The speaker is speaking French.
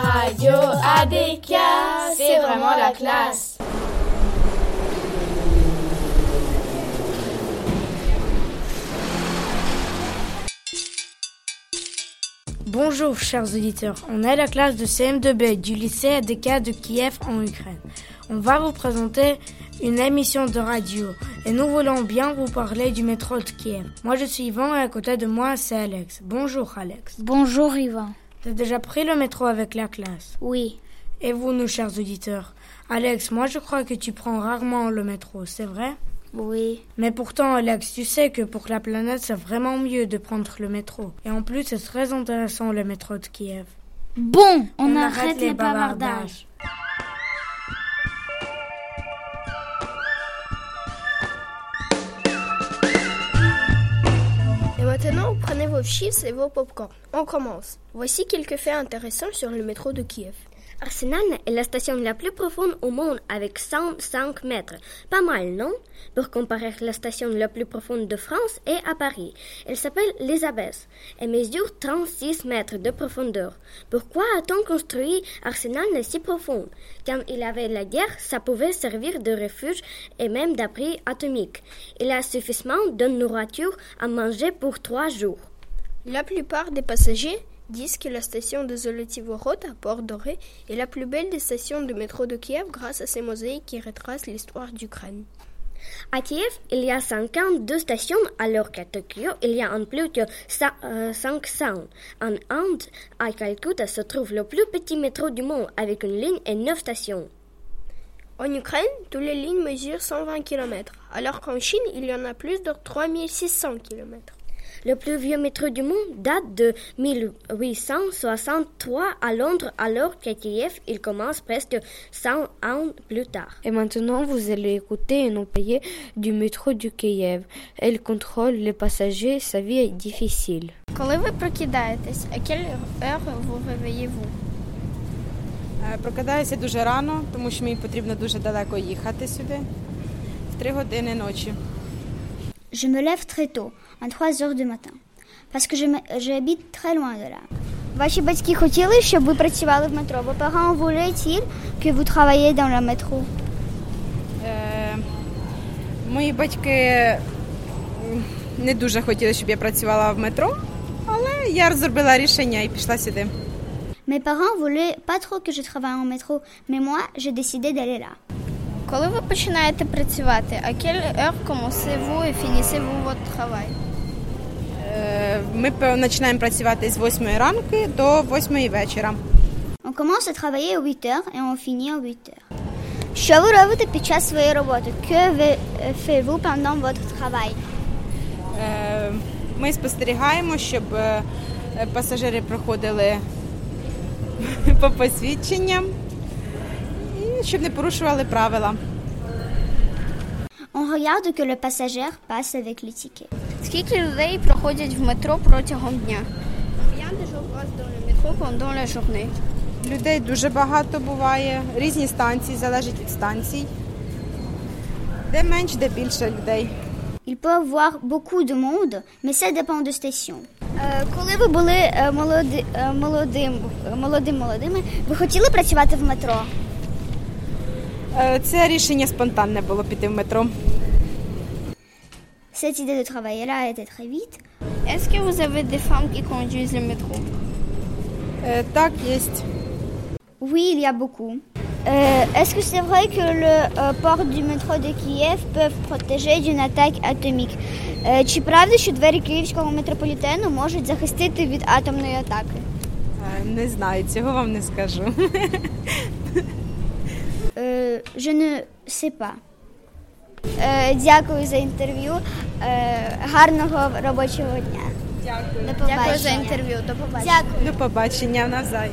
Radio ADK, c'est vraiment la classe. Bonjour chers auditeurs, on est la classe de CM2B du lycée ADK de Kiev en Ukraine. On va vous présenter une émission de radio et nous voulons bien vous parler du métro de Kiev. Moi je suis Yvan et à côté de moi c'est Alex. Bonjour Alex. Bonjour Yvan. T'as déjà pris le métro avec la classe Oui. Et vous, nos chers auditeurs Alex, moi je crois que tu prends rarement le métro, c'est vrai? Oui. Mais pourtant, Alex, tu sais que pour la planète, c'est vraiment mieux de prendre le métro. Et en plus, c'est très intéressant le métro de Kiev. Bon, on, arrête, les bavardages. Maintenant, prenez vos chips et vos popcorn. On commence. Voici quelques faits intéressants sur le métro de Kiev. Arsenal est la station la plus profonde au monde avec 105 mètres. Pas mal, non? Pour comparer, la station la plus profonde de France est à Paris. Elle s'appelle l'Elisabeth et mesure 36 mètres de profondeur. Pourquoi a-t-on construit Arsenal si profond Quand il y avait la guerre, ça pouvait servir de refuge et même d'abri atomique. Il a suffisamment de nourriture à manger pour trois jours. La plupart des passagers disent que la station de Zolotivorod à Port-Doré est la plus belle des stations de métro de Kiev grâce à ses mosaïques qui retracent l'histoire d'Ukraine. À Kiev, il y a 52 stations, alors qu'à Tokyo, il y a en plus que 500. En Inde, à Calcutta se trouve le plus petit métro du monde avec une ligne et 9 stations. En Ukraine, toutes les lignes mesurent 120 km, alors qu'en Chine, il y en a plus de 3600 km. Le plus vieux métro du monde date de 1863 à Londres, alors qu'à Kiev, il commence presque 100 ans plus tard. Et maintenant, vous allez écouter un employé du métro du Kiev. Elle contrôle les passagers, sa vie est difficile. Коли ви прокидаєтесь, à quelle heure vous réveillez-vous Прокидаюся дуже рано, тому що мені потрібно дуже далеко їхати сюди. В три години ночі. Je me lève très tôt, à 3 heures du matin, parce que je- j'habite très loin de là. Ваші батьки хотіли, щоб ви працювали в метро. Vos parents voulaient-ils que vous travailliez dans le métro? Е, мої батьки м, не дуже хотіли, щоб я працювала в метро, але я зробила рішення і пішла сюди. Mes parents voulaient pas trop que je travaille en métro, mais moi, j'ai décidé d'aller là. Коли ви починаєте працювати, à quelle heure commencez-vous et finissez-vous votre travail Е, ми починаємо працювати з 8 ранку до 8 вечора. On commence à travailler à 8 heures et on finit à 8 heures. Що ви робите під час своєї роботи? Que faites-vous pendant votre travail? Е, Ми спостерігаємо, щоб е, пасажири проходили по посвідченням і щоб не порушували правила. On regarde que le passager passe avec les tickets. Скільки людей проходять в метро протягом дня Combien de gens passent dans le métro pendant la journée Людей дуже багато буває, різні станції, залежить від станцій. Де менш, де більше людей. Il peut avoir beaucoup de monde, mais ça dépend de station. Е, Коли ви були е, молоди, е, молодим, молодим молодими, ви хотіли працювати в метро? Е, Це рішення спонтанне було піти в метро. Cette idée de travailler là été très vite. Est-ce que vous avez des femmes qui conduisent le métro Е, Так, є. Oui, il y a beaucoup. Euh, Est-ce que c'est vrai que le euh, port du métro de Kiev peuvent protéger d'une attaque atomique? Е, Чи правда, що двері київського метрополітену можуть захистити від атомної атаки? Е, Не знаю, цього вам не скажу. Е, Je ne sais pas. Е, Дякую за інтерв'ю. Е, Гарного робочого дня. Дякую. До побачення. Дякую за інтерв'ю. До побачення. Дякую. До побачення навзаєм.